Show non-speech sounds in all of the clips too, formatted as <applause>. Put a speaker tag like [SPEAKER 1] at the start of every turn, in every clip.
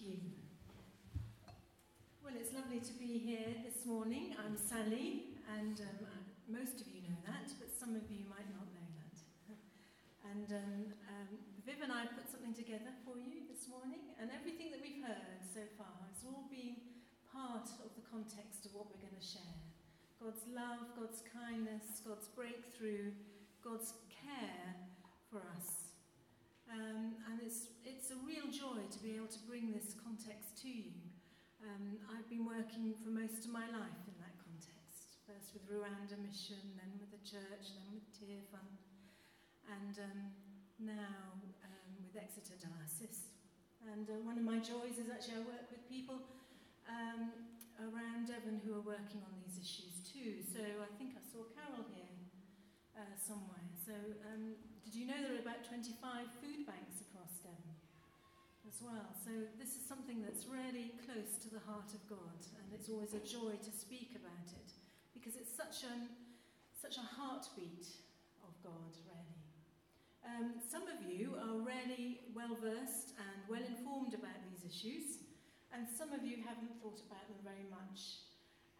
[SPEAKER 1] You. Well, it's lovely to be here this morning. I'm Sally, and um, most of you know that, but some of you might not know that. And um, um, Viv and I put something together for you this morning, and everything that we've heard so far has all been part of the context of what we're going to share. God's love, God's kindness, God's breakthrough, God's care for us. Um, and it's, it's a real joy to be able to bring this context to you. Um, I've been working for most of my life in that context, first with Rwanda Mission, then with the church, then with Tearfund, and um, now um, with Exeter Diocese. And uh, one of my joys is actually I work with people um, around Devon who are working on these issues too. So I think I saw Carol here uh, somewhere. So, um, did you know there are about 25 food banks across Devon as well? So, this is something that's really close to the heart of God, and it's always a joy to speak about it because it's such, an, such a heartbeat of God, really. Um, some of you are really well versed and well informed about these issues, and some of you haven't thought about them very much.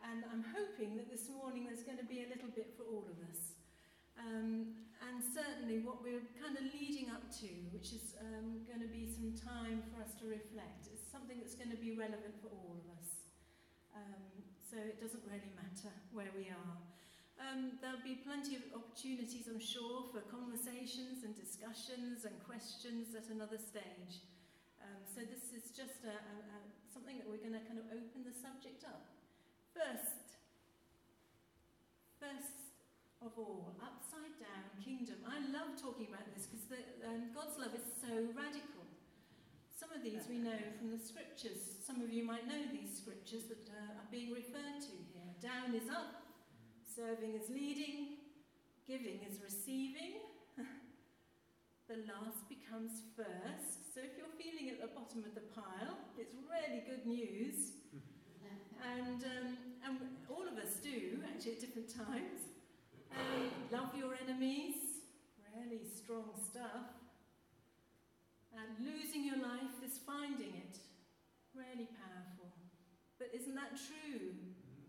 [SPEAKER 1] And I'm hoping that this morning there's going to be a little bit for all of us. and what we're kind of leading up to, which is um, going to be some time for us to reflect, is something that's going to be relevant for all of us. Um, so it doesn't really matter where we are. Um, there'll be plenty of opportunities, I'm sure, for conversations and discussions and questions at another stage. Um, so this is just a, a, a, something that we're going to kind of open the subject up. First, first of all, upside down kingdom. I love talking about this because um, God's love is so radical. Some of these we know from the scriptures. Some of you might know these scriptures that uh, are being referred to here. Down is up, serving is leading, giving is receiving. <laughs> the last becomes first. So if you're feeling at the bottom of the pile, it's really good news. <laughs> and, um, and all of us do, actually, at different times. <gasps> Love your enemies, really strong stuff. And losing your life is finding it, really powerful. But isn't that true?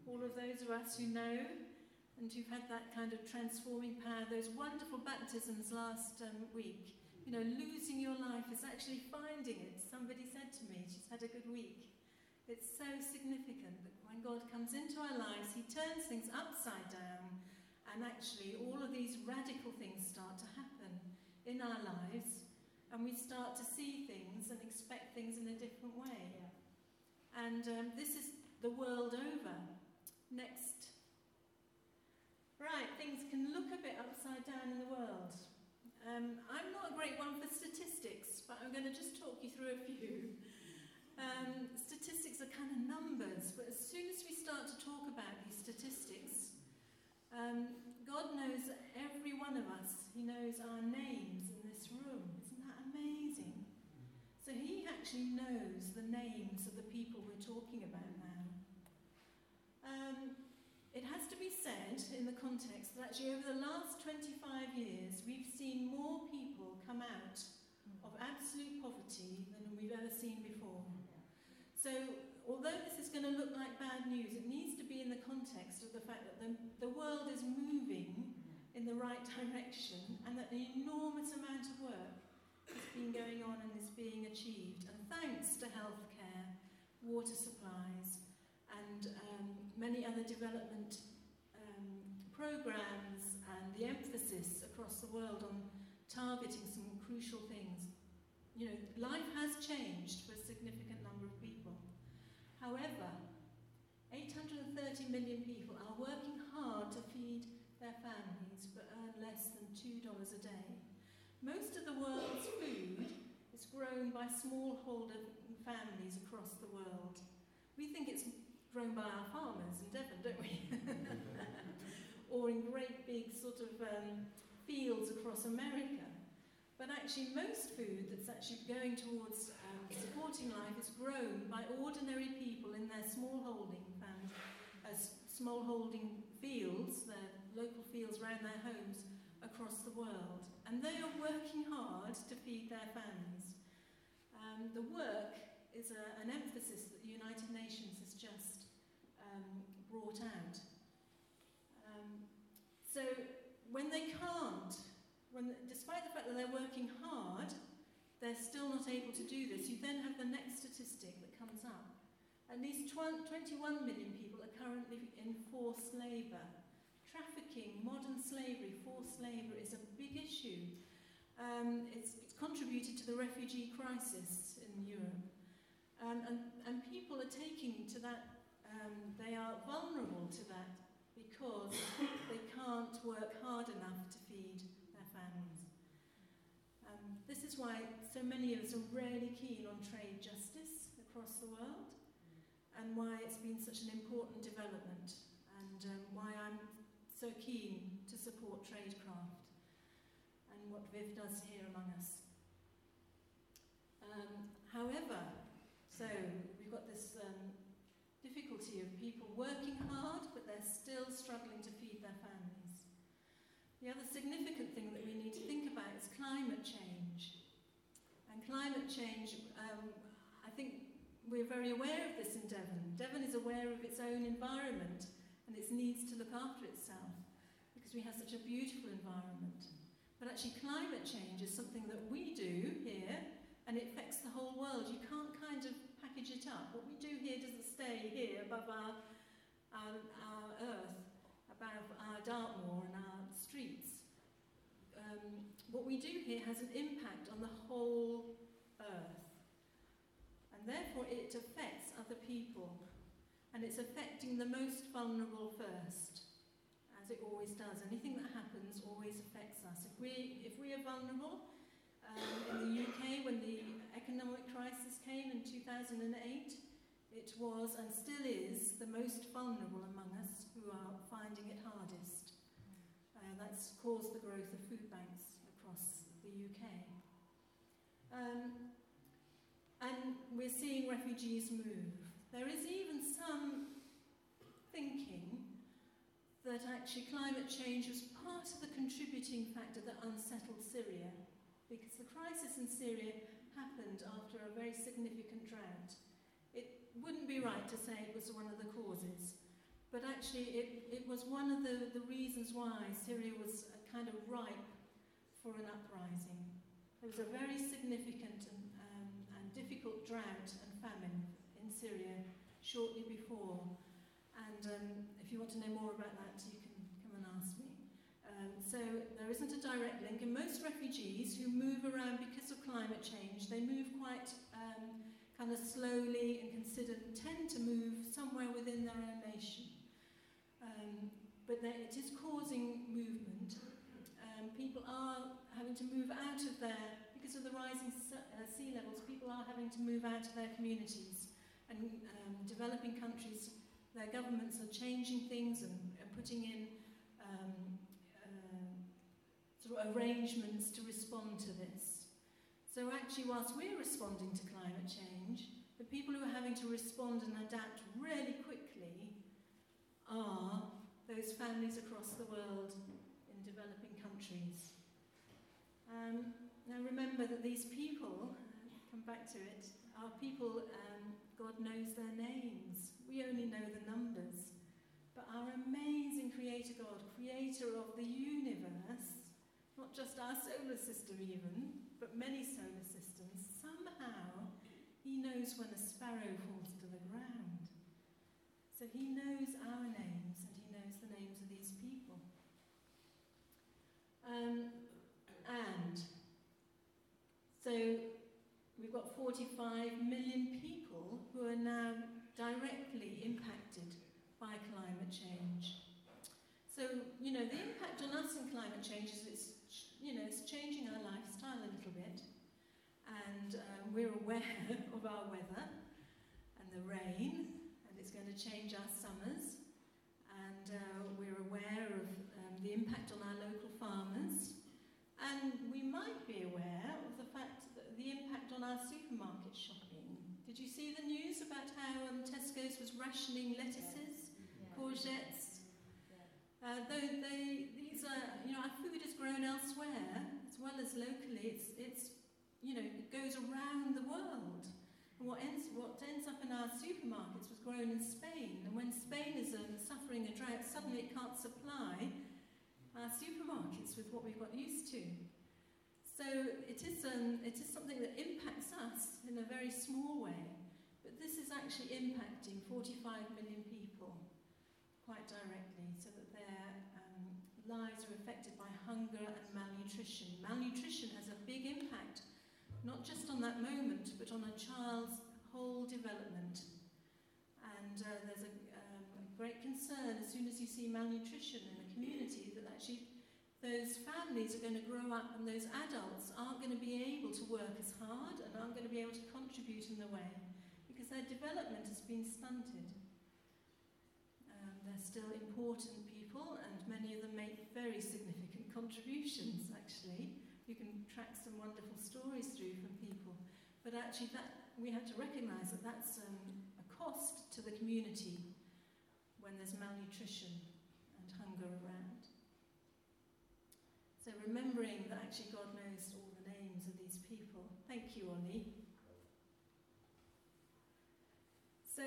[SPEAKER 1] All of those of us who know and who've had that kind of transforming power, those wonderful baptisms last um, week, you know, losing your life is actually finding it. Somebody said to me, she's had a good week. It's so significant that when God comes into our lives, He turns things upside down and actually, all of these radical things start to happen in our lives, and we start to see things and expect things in a different way. And um, this is the world over. Next. Right, things can look a bit upside down in the world. Um, I'm not a great one for statistics, but I'm going to just talk you through a few. <laughs> Um, statistics are kind of numbers, but as soon as we start to talk about these statistics, um, God knows every one of us. He knows our names in this room. Isn't that amazing? So He actually knows the names of the people we're talking about now. Um, it has to be said in the context that actually over the last 25 years, we've seen more people come out of absolute poverty than we've ever seen before. So, although this is going to look like bad news, it needs to be in the context of the fact that the, the world is moving in the right direction and that an enormous amount of work has been going on and is being achieved. And thanks to healthcare, water supplies, and um, many other development um, programs, and the emphasis across the world on targeting some crucial things you know, life has changed for a significant number of people. However, 830 million people are working hard to feed their families but earn less than $2 a day. Most of the world's food is grown by smallholder families across the world. We think it's grown by our farmers in Devon, don't we? <laughs> or in great big sort of um, fields across America. But actually, most food that's actually going towards um, supporting life is grown by ordinary people in their small holding and uh, small holding fields, their local fields around their homes across the world. And they are working hard to feed their families. Um, the work is a, an emphasis that the United Nations has just um, brought out. Um, so when they can't, when, despite the fact that they're working hard, they're still not able to do this. You then have the next statistic that comes up. At least 21 million people are currently in forced labour. Trafficking, modern slavery, forced labour is a big issue. Um, it's, it's contributed to the refugee crisis in Europe. Um, and, and people are taking to that, um, they are vulnerable to that because they can't work hard enough to feed Um, this is why so many of us are really keen on trade justice across the world and why it's been such an important development and um, why I'm so keen to support Traidcraft and what Viv does here among us. Um, however, so we've got this um, difficulty of people working hard, but they're still struggling to feed their families. The other significant thing that we need to think about is climate change. And climate change, um, I think we're very aware of this in Devon. Devon is aware of its own environment and its needs to look after itself because we have such a beautiful environment. But actually, climate change is something that we do here and it affects the whole world. You can't kind of package it up. What we do here doesn't stay here above our, our, our earth, above our Dartmoor and our streets. Um, what we do here has an impact on the whole earth. And therefore it affects other people. And it's affecting the most vulnerable first, as it always does. Anything that happens always affects us. If we, if we are vulnerable, um, in the UK when the economic crisis came in 2008. It was and still is the most vulnerable among us who are finding it hardest. Uh, that's caused the growth of food banks across the UK. Um, and we're seeing refugees move. There is even some thinking that actually climate change was part of the contributing factor that unsettled Syria because the crisis in Syria happened after a very significant drought. Wouldn't be right to say it was one of the causes, but actually it, it was one of the, the reasons why Syria was kind of ripe for an uprising. There was a very significant and, um, and difficult drought and famine in Syria shortly before. And um, if you want to know more about that, you can come and ask me. Um, so there isn't a direct link, and most refugees who move around because of climate change, they move quite um, kind of slowly and consider tend to move somewhere within their own nation. Um, but it is causing movement. Um, people are having to move out of their, because of the rising uh, sea levels, people are having to move out of their communities. And um, developing countries, their governments are changing things and, and putting in um, sort of arrangements to respond to this. So actually, whilst we're responding to climate change, the people who are having to respond and adapt really quickly are those families across the world in developing countries. Um, now remember that these people, come back to it, are people, um, God knows their names. We only know the numbers. But our amazing Creator God, Creator of the universe, not just our solar system even, but many solar systems, somehow he knows when a sparrow falls to the ground. So he knows our names and he knows the names of these people. Um, and so we've got 45 million people who are now directly impacted by climate change. So, you know, the impact on us in climate change is it's you know, it's changing our lifestyle a little bit. And um, we're aware <laughs> of our weather and the rain, and it's going to change our summers. And uh, we're aware of um, the impact on our local farmers. And we might be aware of the fact that the impact on our supermarket shopping. Did you see the news about how um, Tesco's was rationing lettuces, courgettes? Uh, they, they, are, you know, our food is grown elsewhere as well as locally. It's, it's you know, it goes around the world. And what ends, what ends up in our supermarkets was grown in Spain, and when Spain is um, suffering a drought, suddenly it can't supply our supermarkets with what we've got used to. So it is, um, it is something that impacts us in a very small way, but this is actually impacting 45 million people quite directly, so that their um, lives are affected by hunger and malnutrition. Malnutrition has a big impact, not just on that moment, but on a child's whole development. And uh, there's a, um, a great concern as soon as you see malnutrition in a community that actually those families are going to grow up and those adults aren't going to be able to work as hard and aren't going to be able to contribute in the way because their development has been stunted. Um, they're still important people and many of them make very significant contributions actually. You can track some wonderful stories through from people. But actually that we have to recognise that that's um, a cost to the community when there's malnutrition and hunger around. So remembering that actually God knows all the names of these people. Thank you, Ollie. So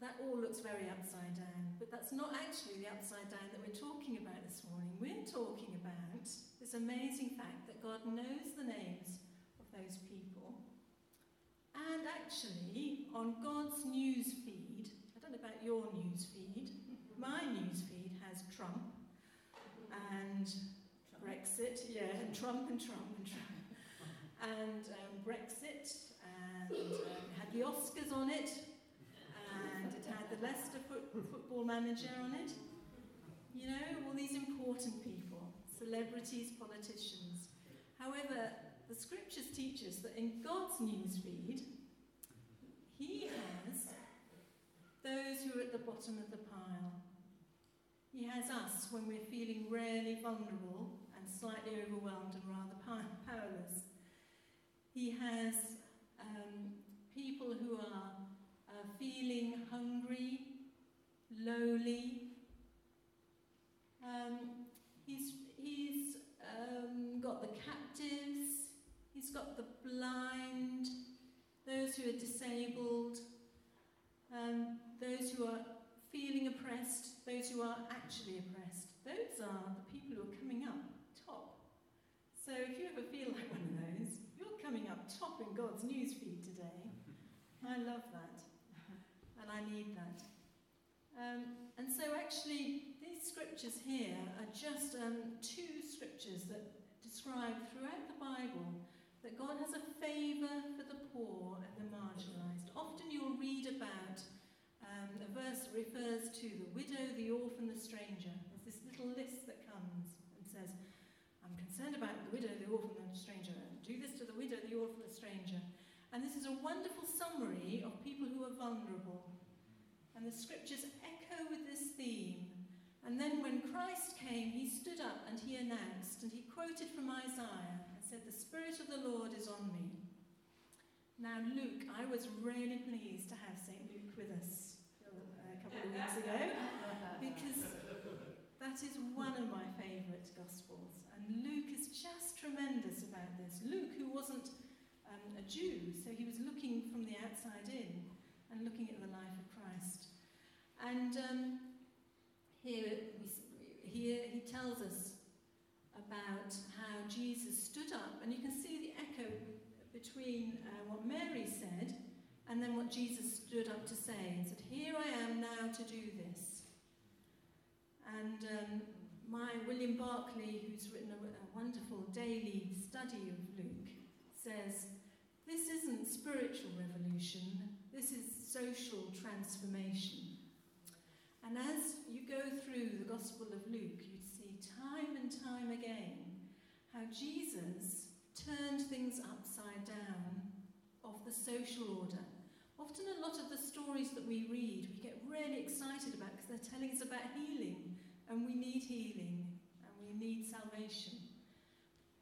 [SPEAKER 1] that all looks very upside down, but that's not actually the upside down that we're talking about this morning. We're talking about this amazing fact that God knows the names of those people. And actually, on God's news feed, I don't know about your news feed, my news feed has Trump and Brexit, yeah, and Trump and Trump and Trump. And um, Brexit, and um, had the Oscars on it the Leicester foot- football manager on it. You know, all these important people, celebrities, politicians. However, the scriptures teach us that in God's newsfeed, He has those who are at the bottom of the pile. He has us when we're feeling really vulnerable and slightly overwhelmed and rather powerless. He has um, people who are uh, feeling hungry, lowly. Um, he's he's um, got the captives, he's got the blind, those who are disabled, um, those who are feeling oppressed, those who are actually oppressed. Those are the people who are coming up top. So if you ever feel like one of those, you're coming up top in God's newsfeed today. I love that. And I need that. Um, and so actually, these scriptures here are just um, two scriptures that describe throughout the Bible that God has a favour for the poor and the marginalised. Often you'll read about um, a verse refers to the widow, the orphan, the stranger. There's this little list that comes and says, I'm concerned about the widow, the orphan, and the stranger. Do this to the widow, the orphan, the stranger. And this is a wonderful summary of people who are vulnerable. And the scriptures echo with this theme. And then when Christ came, he stood up and he announced, and he quoted from Isaiah and said, The Spirit of the Lord is on me. Now, Luke, I was really pleased to have St. Luke with us a couple of weeks ago, <laughs> because that is one of my favourite Gospels. And Luke is just tremendous about this. Luke, who wasn't um, a Jew, so he was looking from the outside in and looking at the life of. And um, here, we, here he tells us about how Jesus stood up, and you can see the echo between uh, what Mary said and then what Jesus stood up to say and said, Here I am now to do this. And um, my William Barclay, who's written a, a wonderful daily study of Luke, says, This isn't spiritual revolution, this is social transformation. And as you go through the Gospel of Luke, you see time and time again how Jesus turned things upside down of the social order Often, a lot of the stories that we read, we get really excited about because they're telling us about healing, and we need healing, and we need salvation.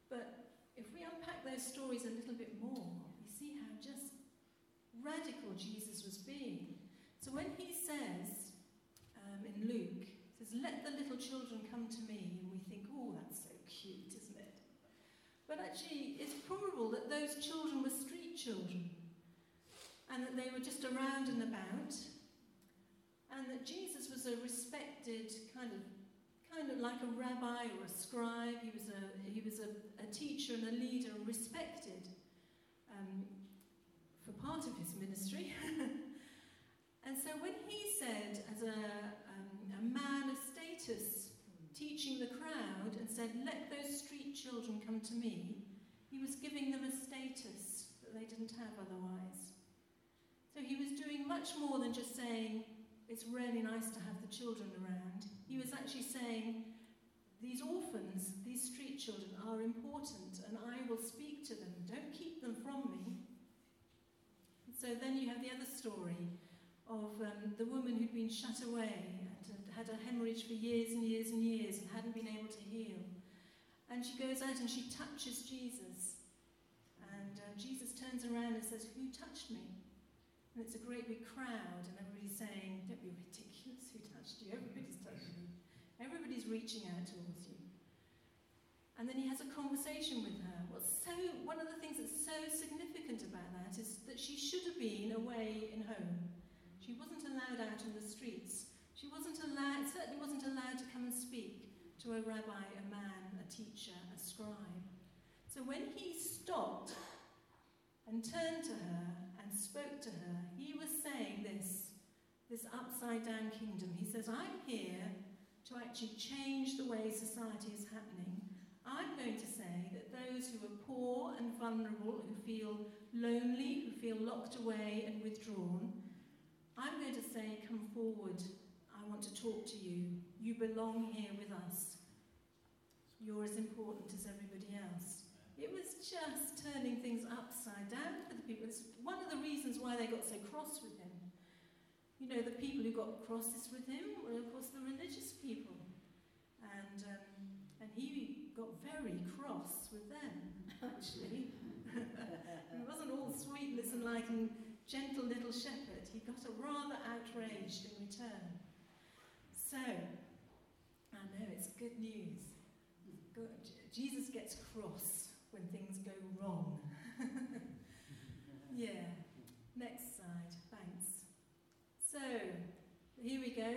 [SPEAKER 1] But if we unpack those stories a little bit more, we see how just radical Jesus was being. So when he says um, in Luke, says, "Let the little children come to me," and we think, "Oh, that's so cute, isn't it?" But actually, it's probable that those children were street children, and that they were just around and about, and that Jesus was a respected kind of kind of like a rabbi or a scribe. He was a he was a, a teacher and a leader, and respected um, for part of his ministry. <laughs> and so when he said, as a, um, a man of status, teaching the crowd, and said, "Let those street children come to me," he was giving them a status that they didn't have otherwise. So he was doing much more than just saying, it's really nice to have the children around. He was actually saying, these orphans, these street children are important and I will speak to them. Don't keep them from me. So then you have the other story of um, the woman who'd been shut away and had a hemorrhage for years and years and years and hadn't been able to heal. And she goes out and she touches Jesus. And uh, Jesus turns around and says, Who touched me? And it's a great big crowd, and everybody's saying, Don't be ridiculous, who touched you? <laughs> Everybody's touching you. Everybody's reaching out towards you. And then he has a conversation with her. What's so one of the things that's so significant about that is that she should have been away in home. She wasn't allowed out in the streets. She wasn't allowed, certainly wasn't allowed to come and speak to a rabbi, a man, a teacher, a scribe. So when he stopped and turned to her and spoke to her, he was saying this, this upside down kingdom. He says, I'm here to actually change the way society is happening. I'm going to say that those who are poor and vulnerable, who feel lonely, who feel locked away and withdrawn, I'm going to say, come forward. I want to talk to you. You belong here with us. You're as important as everybody else. It was just turning things upside down for the people. It's one of the reasons why they got so cross with him. You know, the people who got crosses with him were, of course, the religious people. And, um, and he got very cross with them, <laughs> actually. <laughs> he wasn't all sweetness and like a gentle little shepherd. He got a rather outraged in return. So, I know it's good news. Jesus gets cross when things go wrong. <laughs> yeah. Next slide. Thanks. So, here we go.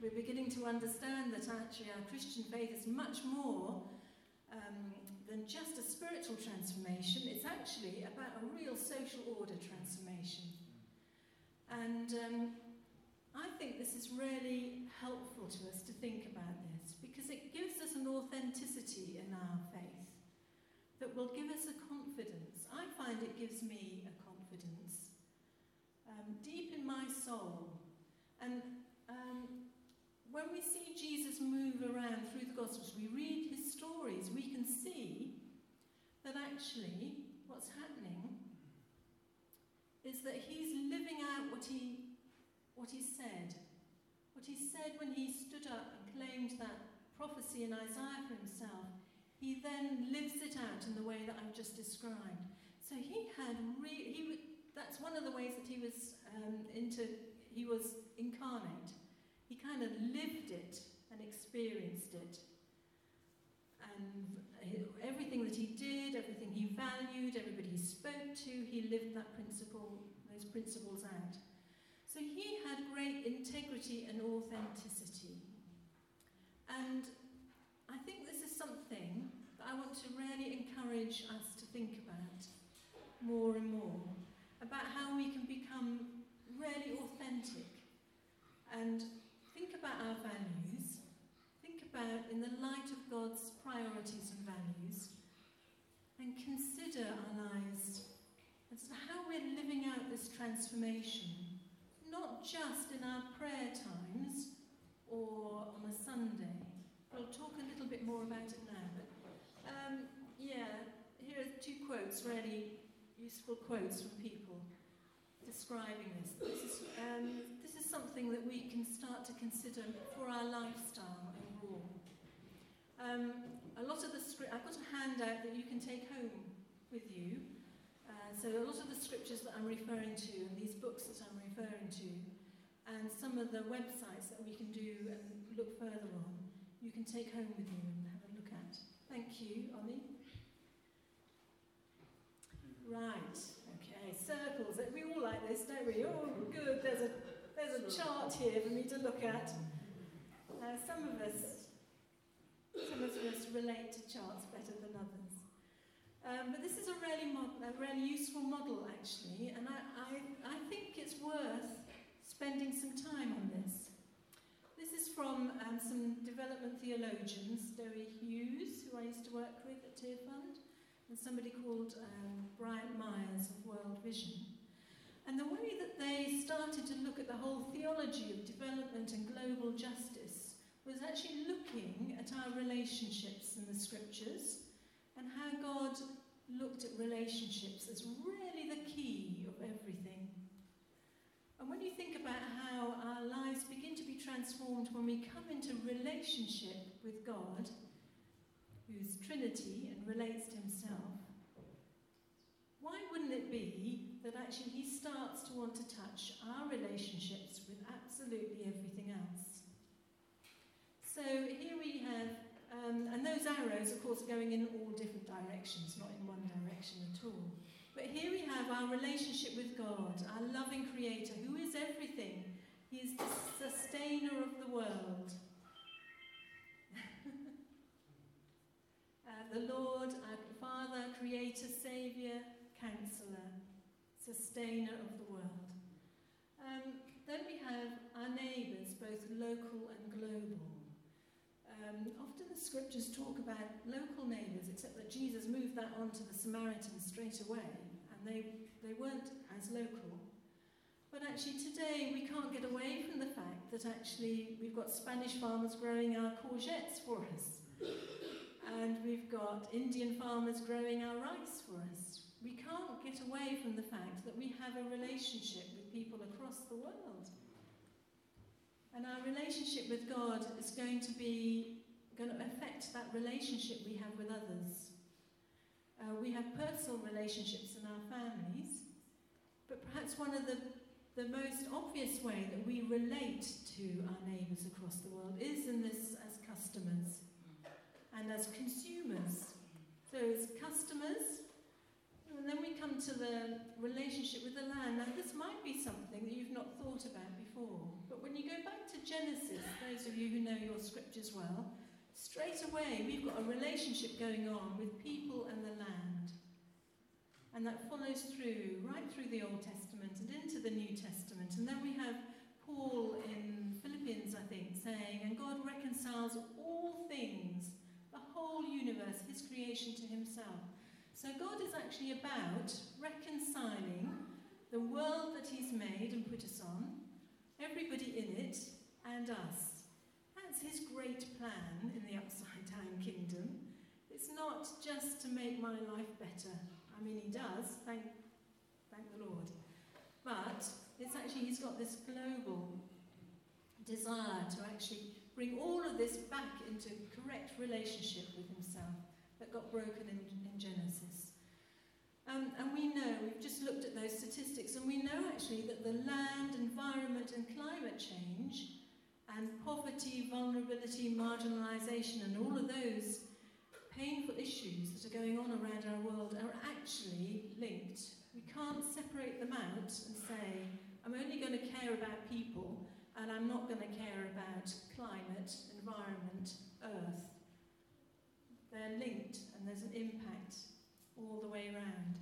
[SPEAKER 1] We're beginning to understand that actually our Christian faith is much more um, than just a spiritual transformation. It's actually about a real social order transformation. And um, I think this is really helpful to us to think about this because it gives us an authenticity in our faith that will give us a confidence. I find it gives me a confidence um, deep in my soul. And um, when we see Jesus move around through the Gospels, we read his stories, we can see that actually what's happening is that he's living out what he, what he said. What he said when he stood up and claimed that prophecy in Isaiah for himself he then lives it out in the way that I've just described. So he had re- he w- that's one of the ways that he was um, into he was incarnate. He kind of lived it and experienced it. And everything that he did, everything he valued, everybody he spoke to, he lived that principle, those principles out. So he had great integrity and authenticity. And I think this is something that I want to really encourage us to think about more and more about how we can become really authentic and about our values, think about in the light of God's priorities and values, and consider our lives as to how we're living out this transformation, not just in our prayer times or on a Sunday, We'll talk a little bit more about it now. But um, yeah, here are two quotes, really useful quotes from people describing this. This is, um, this is something that we can start to consider for our lifestyle overall. Um, a lot of the script, I've got a handout that you can take home with you. Uh, so a lot of the scriptures that I'm referring to and these books that I'm referring to and some of the websites that we can do and look further on you can take home with you and have a look at. Thank you, Ollie. Right, circles. We all like this, don't we? Oh, good, there's a, there's a chart here for me to look at. Uh, some of us, some of us relate to charts better than others. Um, but this is a really, mod- a really useful model, actually, and I, I, I think it's worth spending some time on this. This is from um, some development theologians, Dewi Hughes, who I used to work with at Tearfund, and somebody called um, Bryant Myers of World Vision. And the way that they started to look at the whole theology of development and global justice was actually looking at our relationships in the scriptures and how God looked at relationships as really the key of everything. And when you think about how our lives begin to be transformed when we come into relationship with God, who's Trinity and relates to Himself, why wouldn't it be that actually He starts to want to touch our relationships with absolutely everything else? So here we have, um, and those arrows, of course, are going in all different directions, not in one direction at all. But here we have our relationship with God, our loving Creator, who is everything. He is the sustainer of the world. The Lord, our Father, Creator, Saviour, Counselor, Sustainer of the world. Um, then we have our neighbours, both local and global. Um, often the scriptures talk about local neighbours, except that Jesus moved that on to the Samaritans straight away, and they, they weren't as local. But actually, today we can't get away from the fact that actually we've got Spanish farmers growing our courgettes for us, and we've got Indian farmers growing our rice for us. We can't get away from the fact that we have a relationship with people across the world. And our relationship with God is going to be going to affect that relationship we have with others. Uh, we have personal relationships in our families, but perhaps one of the, the most obvious way that we relate to our neighbours across the world is in this as customers and as consumers. So as customers, and then we come to the relationship with the land. Now, this might be something that you've not thought about before, but when you go back to Genesis, those of you who know your scriptures well, straight away we've got a relationship going on with people and the land. And that follows through, right through the Old Testament and into the New Testament. And then we have Paul in Philippians, I think, saying, And God reconciles all things, whole universe, his creation to himself so God is actually about reconciling the world that He's made and put us on, everybody in it, and us. That's His great plan in the upside down kingdom. It's not just to make my life better. I mean, He does, thank, thank the Lord. But it's actually, He's got this global desire to actually bring all of this back into correct relationship with Himself that got broken in, in Genesis. Um, and we know, we've just looked at those statistics, and we know actually that the land, environment, and climate change, and poverty, vulnerability, marginalisation, and all of those painful issues that are going on around our world are actually linked. We can't separate them out and say, I'm only going to care about people and I'm not going to care about climate, environment, earth they're linked and there's an impact all the way around.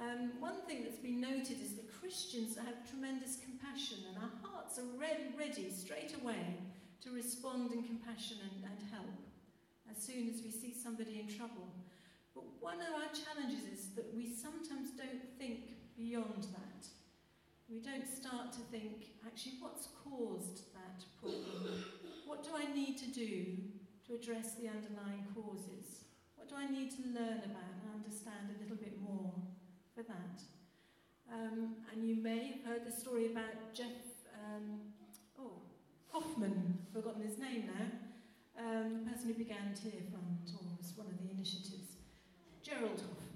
[SPEAKER 1] Um, one thing that's been noted is that Christians have tremendous compassion and our hearts are ready, ready straight away to respond in compassion and, and help as soon as we see somebody in trouble. But one of our challenges is that we sometimes don't think beyond that. We don't start to think, actually, what's caused that problem? What do I need to do to address the underlying causes? What do I need to learn about and understand a little bit more for that? Um, and you may have heard the story about Jeff, um, oh, Hoffman, forgotten his name now, um, the person who began Tearfund, or was one of the initiatives, Gerald Hoffman.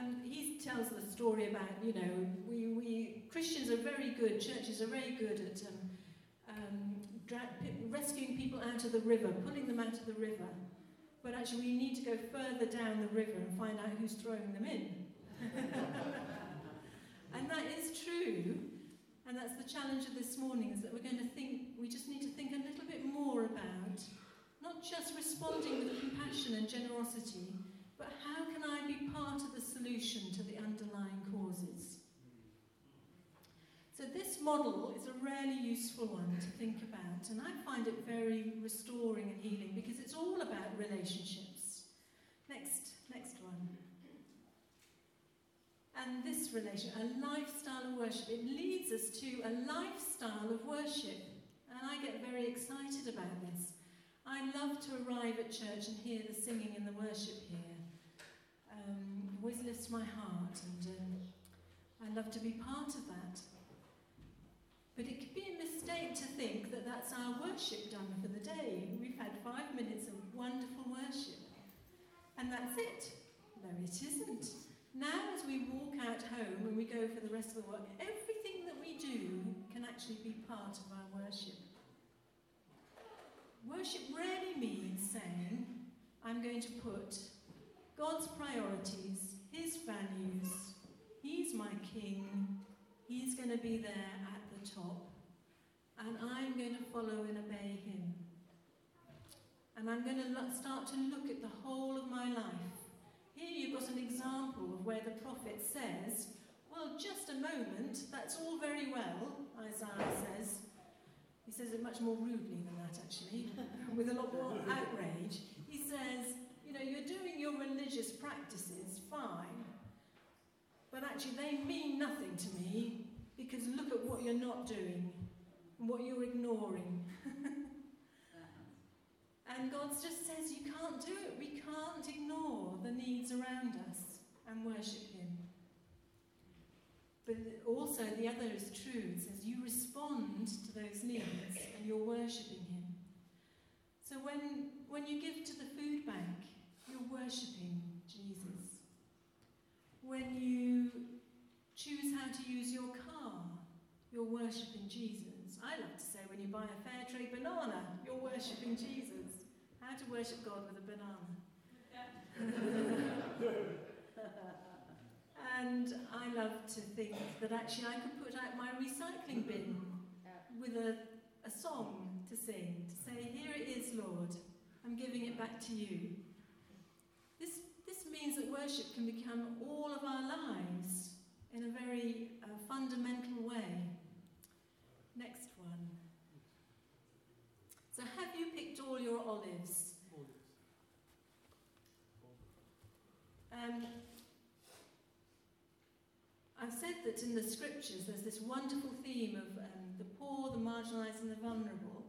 [SPEAKER 1] Um, he tells the story about, you know, we, we Christians are very good, churches are very good at um, um, rescuing people out of the river, pulling them out of the river. But actually, we need to go further down the river and find out who's throwing them in. <laughs> and that is true. And that's the challenge of this morning is that we're going to think, we just need to think a little bit more about not just responding with compassion and generosity, but how can I be part of the solution to the underlying causes? So, this model is a really useful one to think about, and I find it very restoring and healing because it's all about relationships. Next, next one. And this relation, a lifestyle of worship, it leads us to a lifestyle of worship. And I get very excited about this. I love to arrive at church and hear the singing and the worship here. Um, always lifts my heart, and um, I love to be part of that. But it could be a mistake to think that that's our worship done for the day. We've had five minutes of wonderful worship. And that's it. No, it isn't. Now, as we walk out home and we go for the rest of the work, everything that we do can actually be part of our worship. Worship really means saying, I'm going to put God's priorities, His values, He's my King, He's going to be there top, and I'm going to follow and obey him. And I'm going to start to look at the whole of my life. Here you've got an example of where the prophet says, Well, just a moment, that's all very well, Isaiah says. He says it much more rudely than that, actually, <laughs> with a lot more outrage. He says, You know, you're doing your religious practices fine, but actually they mean nothing to me because look at what you're not doing what you're ignoring. Uh-huh. and God just says you can't do it. We can't ignore the needs around us and worship Him. But also, the other is true. It says you respond to those needs and you're worshipping Him. So when, when you give to the food bank, you're worshipping Jesus. When you choose how to use your car, you're worshipping Jesus. I love to say when you buy a fair trade banana, you're worshipping Jesus. How to worship God with a banana. <laughs> and I love to think that actually I could put out my recycling bin with a, a song to sing, to say, Here it is, Lord, I'm giving it back to you. This, this means that worship can become all of our lives in a very uh, fundamental way. Next one. So, have you picked all your olives? Um, I've said that in the scriptures there's this wonderful theme of um, the poor, the marginalised, and the vulnerable.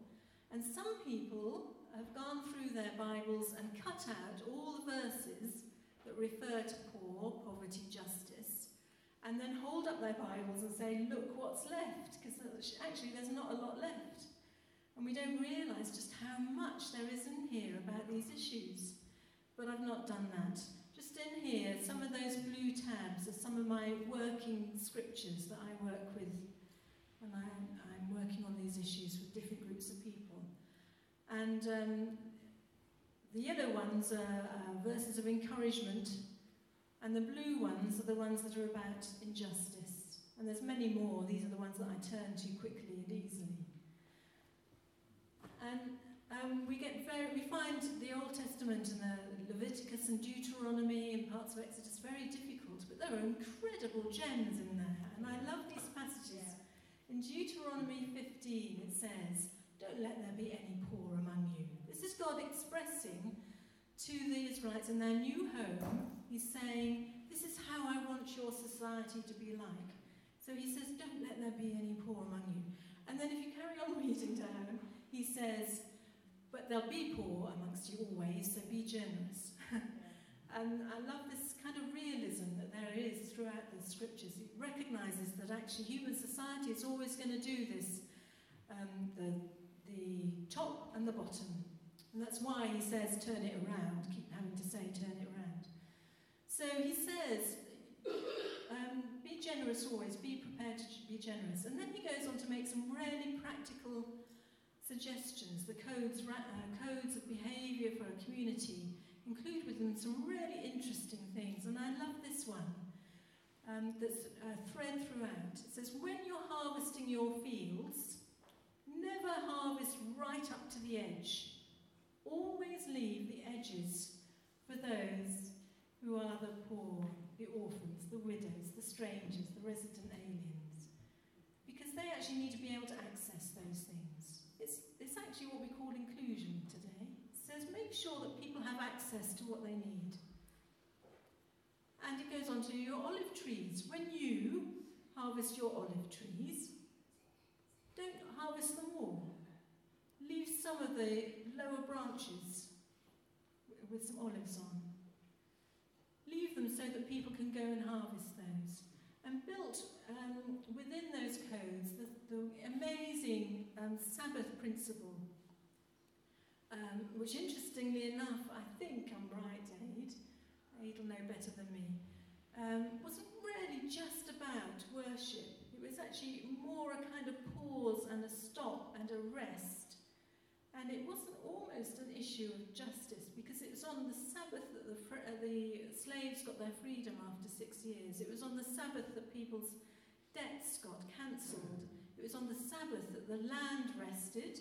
[SPEAKER 1] And some people have gone through their Bibles and cut out all the verses that refer to poor, poverty, justice and then hold up their Bibles and say, look what's left, because actually there's not a lot left. And we don't realise just how much there is in here about these issues. But I've not done that. Just in here, some of those blue tabs are some of my working scriptures that I work with when I, am working on these issues with different groups of people. And um, the yellow ones are uh, verses of encouragement and the blue ones are the ones that are about injustice. And there's many more. These are the ones that I turn to quickly and easily. And um, we get very, we find the Old Testament and the Leviticus and Deuteronomy and parts of Exodus very difficult, but there are incredible gems in there. And I love these passages. In Deuteronomy 15, it says, Don't let there be any poor among you. This is God expressing to the Israelites in their new home, he's saying, This is how I want your society to be like. So he says, Don't let there be any poor among you. And then if you carry on <laughs> reading down, he says, But there'll be poor amongst you always, so be generous. <laughs> and I love this kind of realism that there is throughout the scriptures. It recognizes that actually human society is always going to do this um, the, the top and the bottom and that's why he says, turn it around, keep having to say, turn it around. So he says, um, be generous always, be prepared to be generous. And then he goes on to make some really practical suggestions. The codes, uh, codes of behaviour for a community include with them some really interesting things. And I love this one. Um, that's a thread throughout. It says, When you're harvesting your fields, never harvest right up to the edge. Always leave the edges for those who are the poor, the orphans, the widows, the strangers, the resident aliens. Because they actually need to be able to access those things. It's, it's actually what we call inclusion today. It says make sure that people have access to what they need. And it goes on to your olive trees. When you harvest your olive trees, don't harvest them all. Leave some of the lower branches with some olives on. Leave them so that people can go and harvest those. And built um, within those codes the, the amazing um, Sabbath principle, um, which interestingly enough, I think I'm right, Aid, Aid'll know better than me, um, wasn't really just about worship. It was actually more a kind of pause and a stop and a rest. And it wasn't almost an issue of justice because it was on the Sabbath that the, uh, the slaves got their freedom after six years. It was on the Sabbath that people's debts got cancelled. It was on the Sabbath that the land rested,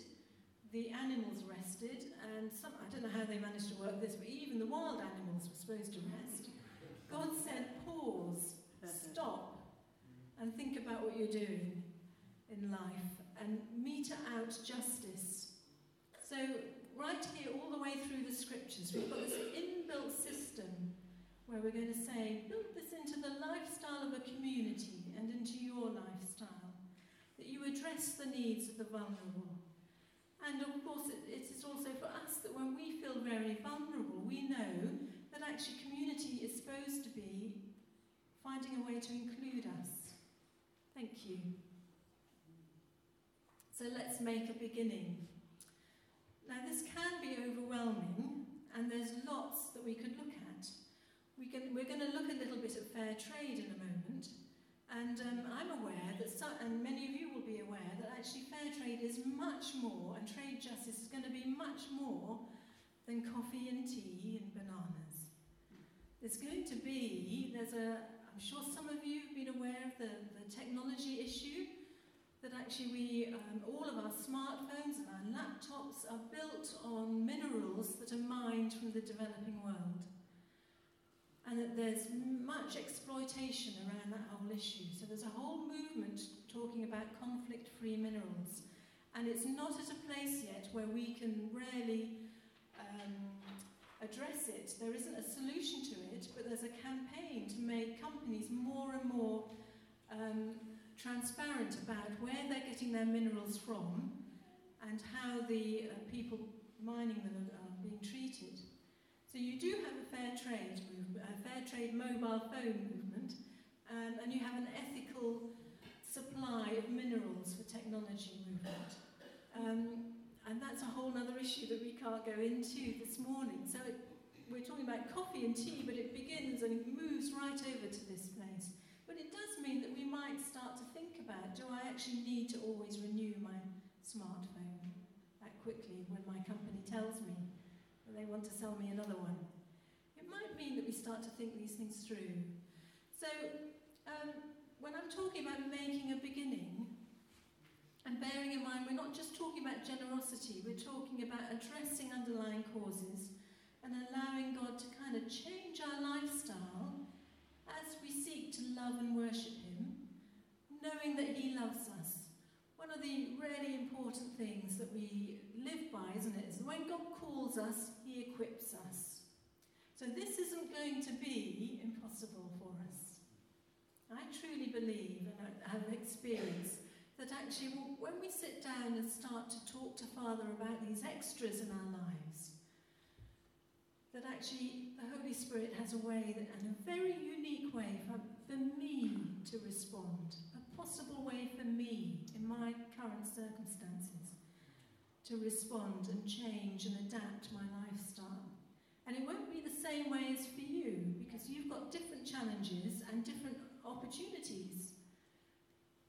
[SPEAKER 1] the animals rested, and some, I don't know how they managed to work this, but even the wild animals were supposed to rest. God said, pause, stop, and think about what you're doing in life and meter out justice so, right here, all the way through the scriptures, we've got this inbuilt system where we're going to say, build this into the lifestyle of a community and into your lifestyle, that you address the needs of the vulnerable. And of course, it, it is also for us that when we feel very vulnerable, we know that actually community is supposed to be finding a way to include us. Thank you. So let's make a beginning. Now, this can be overwhelming, and there's lots that we could look at. We can, we're going to look a little bit at fair trade in a moment, and um, I'm aware that, some, and many of you will be aware, that actually fair trade is much more, and trade justice is going to be much more than coffee and tea and bananas. There's going to be, there's a, I'm sure some of you have been aware of the, the technology issue that actually we, um, all of our smartphones and our laptops are built on minerals that are mined from the developing world. And that there's much exploitation around that whole issue. So there's a whole movement talking about conflict-free minerals. And it's not at a place yet where we can really um, address it. There isn't a solution to it, but there's a campaign to make companies more and more um, transparent about where they're getting their minerals from and how the uh, people mining them are, are, being treated. So you do have a fair trade movement, a fair trade mobile phone movement, um, and you have an ethical supply of minerals for technology movement. Um, and that's a whole other issue that we can't go into this morning. So it, we're talking about coffee and tea, but it begins and it moves right over to this place. But it does mean that we might start to think about, do I actually need to always renew my smartphone that quickly when my company tells me that they want to sell me another one? It might mean that we start to think these things through. So, um, when I'm talking about making a beginning, and bearing in mind we're not just talking about generosity, we're talking about addressing underlying causes and allowing God to kind of change our lifestyle as we seek to love and worship Him, knowing that He loves us. One of the really important things that we live by, isn't it, is when God calls us, He equips us. So this isn't going to be impossible for us. I truly believe and I have experienced that actually when we sit down and start to talk to Father about these extras in our lives, that actually the Holy Spirit has a way that, and a very unique way for, for me to respond, a possible way for me in my current circumstances to respond and change and adapt my lifestyle. And it won't be the same way as for you because you've got different challenges and different opportunities.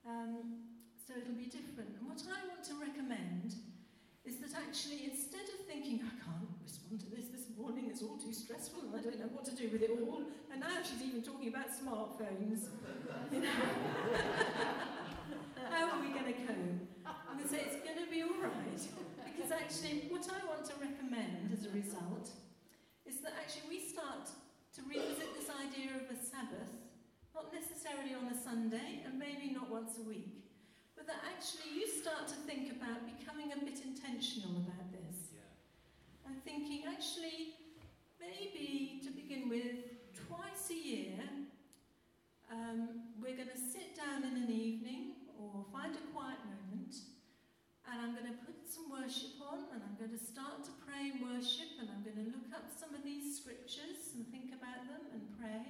[SPEAKER 1] Um, so it'll be different. And what I want to recommend is that actually instead of thinking, I can't respond to this, this morning is all too stressful and I don't know what to do with it all. And now she's even talking about smartphones. <laughs> You know? <laughs> How are we going to cope? I'm going to say it's going to be all right. Because actually, what I want to recommend as a result is that actually we start to revisit this idea of a Sabbath, not necessarily on a Sunday and maybe not once a week, but that actually you start to think about becoming a bit intentional about thinking, actually, maybe to begin with, twice a year, um, we're going to sit down in an evening or find a quiet moment, and I'm going to put some worship on, and I'm going to start to pray and worship, and I'm going to look up some of these scriptures and think about them and pray.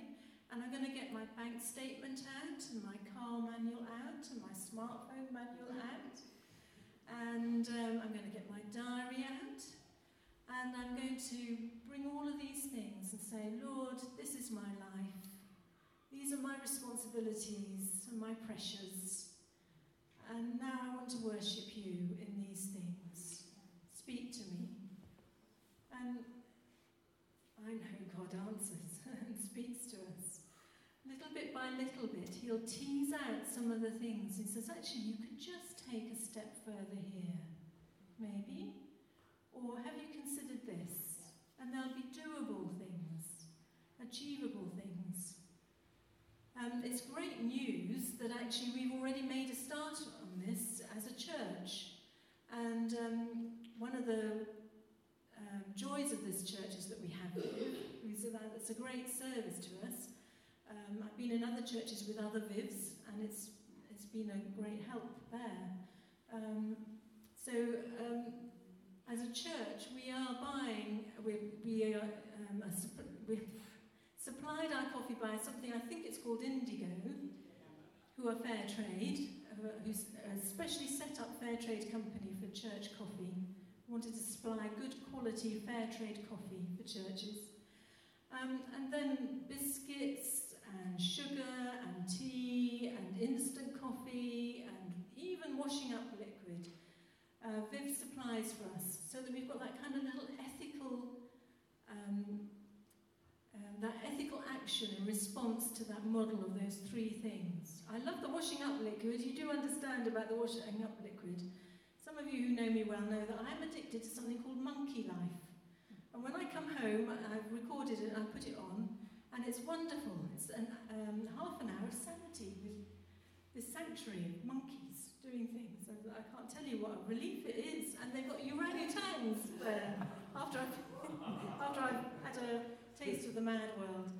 [SPEAKER 1] And I'm going to get my bank statement out, and my car manual out, and my smartphone manual out. And um, I'm going to get my diary out. And I'm going to bring all of these things and say, Lord, this is my life. These are my responsibilities and my pressures. And now I want to worship you in these things. Speak to me. And I know God answers <laughs> and speaks to us. Little bit by little bit, He'll tease out some of the things. He says, actually, you could just take a step further here. Maybe. Or have you considered this? And there'll be doable things, achievable things. Um, it's great news that actually we've already made a start on this as a church. And um, one of the um, joys of this church is that we have Viv, that's a great service to us. Um, I've been in other churches with other Vivs, and it's, it's been a great help there. Um, so, um, as a church, we are buying, we, we, are, um, we supplied our coffee by something, I think it's called Indigo, who are fair trade, uh, who's a specially set up fair trade company for church coffee. Wanted to supply good quality fair trade coffee for churches. Um, and then biscuits and sugar and tea and instant coffee and even washing up liquid. Uh, Viv supplies for us so that we've got that kind of little ethical um, um, that ethical action in response to that model of those three things. I love the washing up liquid. You do understand about the washing up liquid. Some of you who know me well know that I'm addicted to something called Monkey Life. And when I come home, I've recorded it and I put it on, and it's wonderful. It's an, um, half an hour of sanity with this sanctuary of monkeys doing things. And I can't tell you what a relief it is. And they've got orangutans there after I've, <laughs> after I've had a taste of the mad world.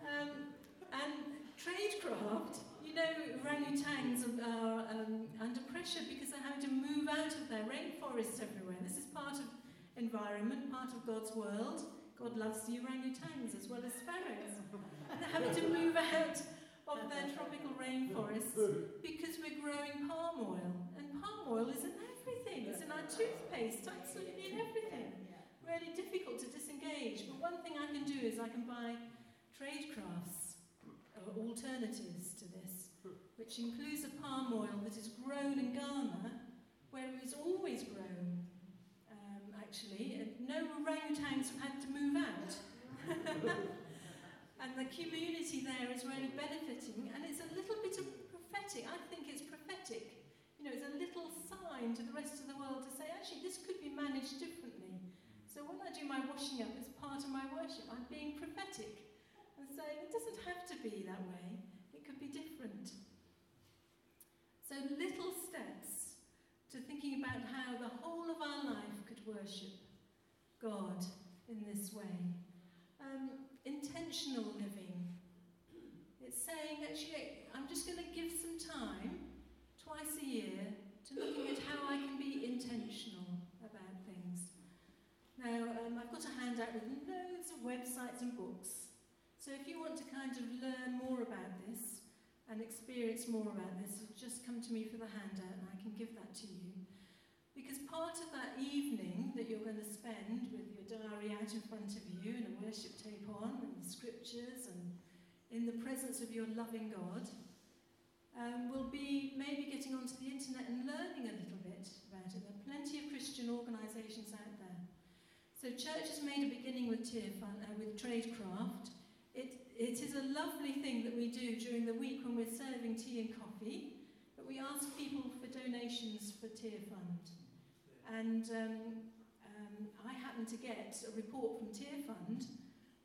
[SPEAKER 1] Um, and Traidcraft, you know, orangutans are um, under pressure because they're having to move out of their rainforests everywhere. This is part of environment, part of God's world. God loves the orangutans as well as sparrows. And they're having to move out of their tropical rainforests because we're growing palm oil. And palm oil is in everything. It's in our toothpaste, absolutely in everything really difficult to disengage. But one thing I can do is I can buy Traidcraft's or alternatives to this, which includes a palm oil that is grown in Ghana, where it was always grown, um, actually. And no orangutans have had to move out. <laughs> and the community there is really benefiting, and it's a little bit of prophetic. I think it's prophetic. You know, it's a little sign to the rest of the world to say, actually, this could be managed differently. So when I do my washing up, as part of my worship. I'm being prophetic and saying it doesn't have to be that way, it could be different. So little steps to thinking about how the whole of our life could worship God in this way. Um, intentional living. It's saying, actually, I'm just going to give some time, twice a year, to looking at how I can be intentional about things. now, um, I've got a handout with loads of websites and books. So if you want to kind of learn more about this and experience more about this, just come to me for the handout and I can give that to you. Because part of that evening that you're going to spend with your diary out in front of you and a worship tape on and the scriptures and in the presence of your loving God um, will be maybe getting onto the internet and learning a little bit about it. There are plenty of Christian organisations out there. So church has made a beginning with Tearfund, uh, with Traidcraft. It, it is a lovely thing that we do during the week when we're serving tea and coffee, but we ask people for donations for Tearfund. And um, um, I happen to get a report from Tearfund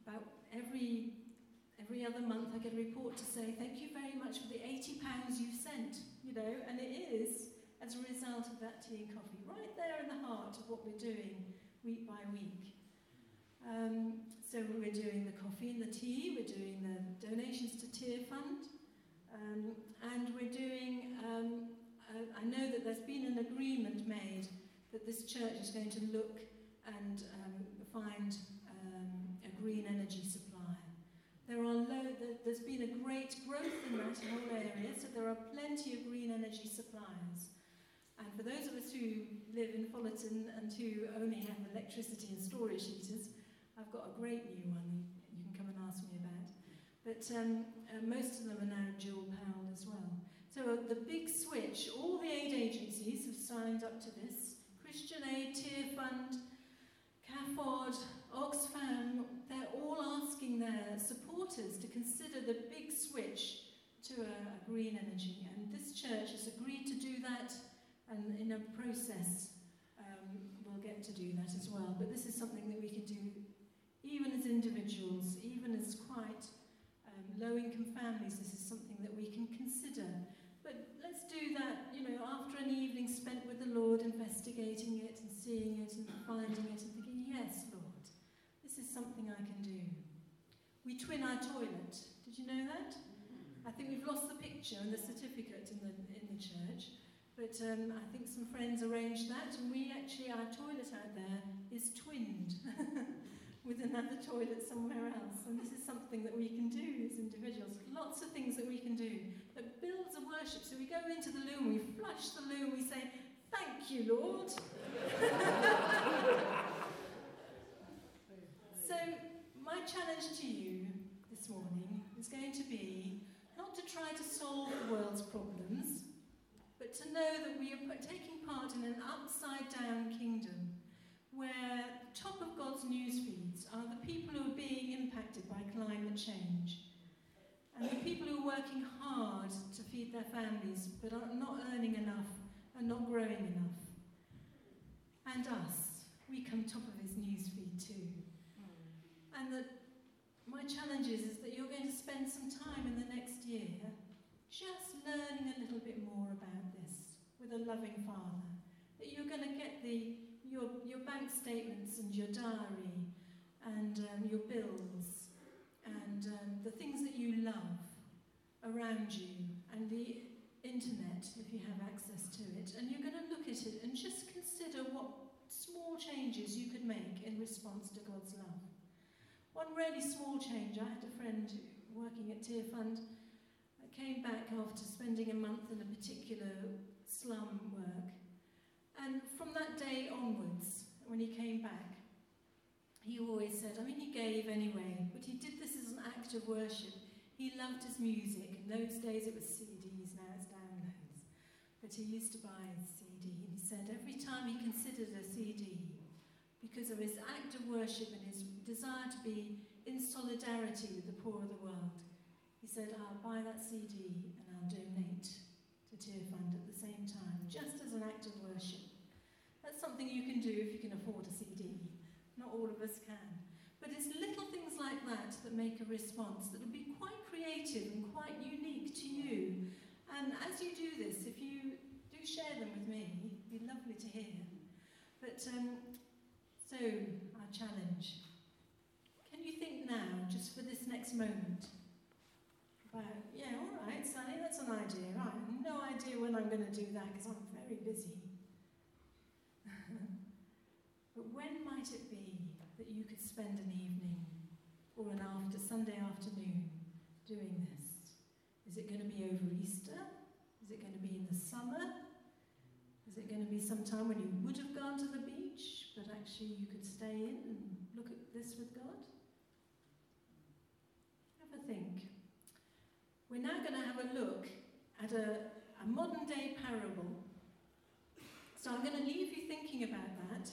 [SPEAKER 1] about every every other month I get a report to say thank you very much for the 80 pounds you've sent, you know, and it is as a result of that tea and coffee, right there in the heart of what we're doing week by week. Um, so we're doing the coffee and the tea, we're doing the donations to Tearfund, um, and we're doing, um, uh, I know that there's been an agreement made that this church is going to look and um, find um, a green energy supplier. There are lo- there's been a great growth in that whole area, so there are plenty of green energy suppliers. And for those of us who live in Fullerton and who only have electricity and storage heaters, I've got a great new one you can come and ask me about. But um, uh, most of them are now dual powered as well. So uh, the big switch, all the aid agencies have signed up to this. Christian Aid, Tearfund, CAFOD, Oxfam, they're all asking their supporters to consider the big switch to a, green energy. And this church has agreed to do that and in a process um, we'll get to do that as well. But this is something that we can do even as individuals, even as quite um, low-income families. This is something that we can consider. But let's do that, you know, after an evening spent with the Lord, investigating it and seeing it and finding it and thinking, yes, Lord, this is something I can do. We twin our toilet. Did you know that? I think we've lost the picture and the certificate in the, in the church. But um, I think some friends arranged that, and we actually, our toilet out there is twinned <laughs> with another toilet somewhere else. And this is something that we can do as individuals. Lots of things that we can do that builds a worship. So we go into the loom, we flush the loom, we say, Thank you, Lord. <laughs> so, my challenge to you this morning is going to be not to try to solve the world's problems but to know that we are taking part in an upside down kingdom where top of God's news feeds are the people who are being impacted by climate change and the people who are working hard to feed their families but are not earning enough and not growing enough. And us, we come top of his news feed too. And that my challenge is, is that you're going to spend some time in the next year just learning a little bit more about this with a loving Father. That you're going to get the, your, your bank statements and your diary and um, your bills and um, the things that you love around you and the internet if you have access to it. And you're going to look at it and just consider what small changes you could make in response to God's love. One really small change, I had a friend working at tear Tearfund came back after spending a month in a particular slum work. And from that day onwards, when he came back, he always said, I mean, he gave anyway, but he did this as an act of worship. He loved his music. In those days it was CDs, now it's downloads. But he used to buy a CD, and he said every time he considered a CD, because of his act of worship and his desire to be in solidarity with the poor of the world, he said, I'll buy that CD and I'll donate to Tearfund at the same time, just as an act of worship. That's something you can do if you can afford a CD. Not all of us can. But it's little things like that that make a response that will be quite creative and quite unique to you. And as you do this, if you do share them with me, it'd be lovely to hear. But um, so, our challenge. Can you think now, just for this next moment, Right, yeah, all right, Sally, that's an idea. I have no idea when I'm going to do that because I'm very busy. But when might it be that you could spend an evening or an after Sunday afternoon doing this? Is it going to be over Easter? Is it going to be in the summer? Is it going to be some time when you would have gone to the beach, but actually you could stay in and look at this with God? Have a think. We're now going to have a look at a, a modern day parable. So I'm going to leave you thinking about that.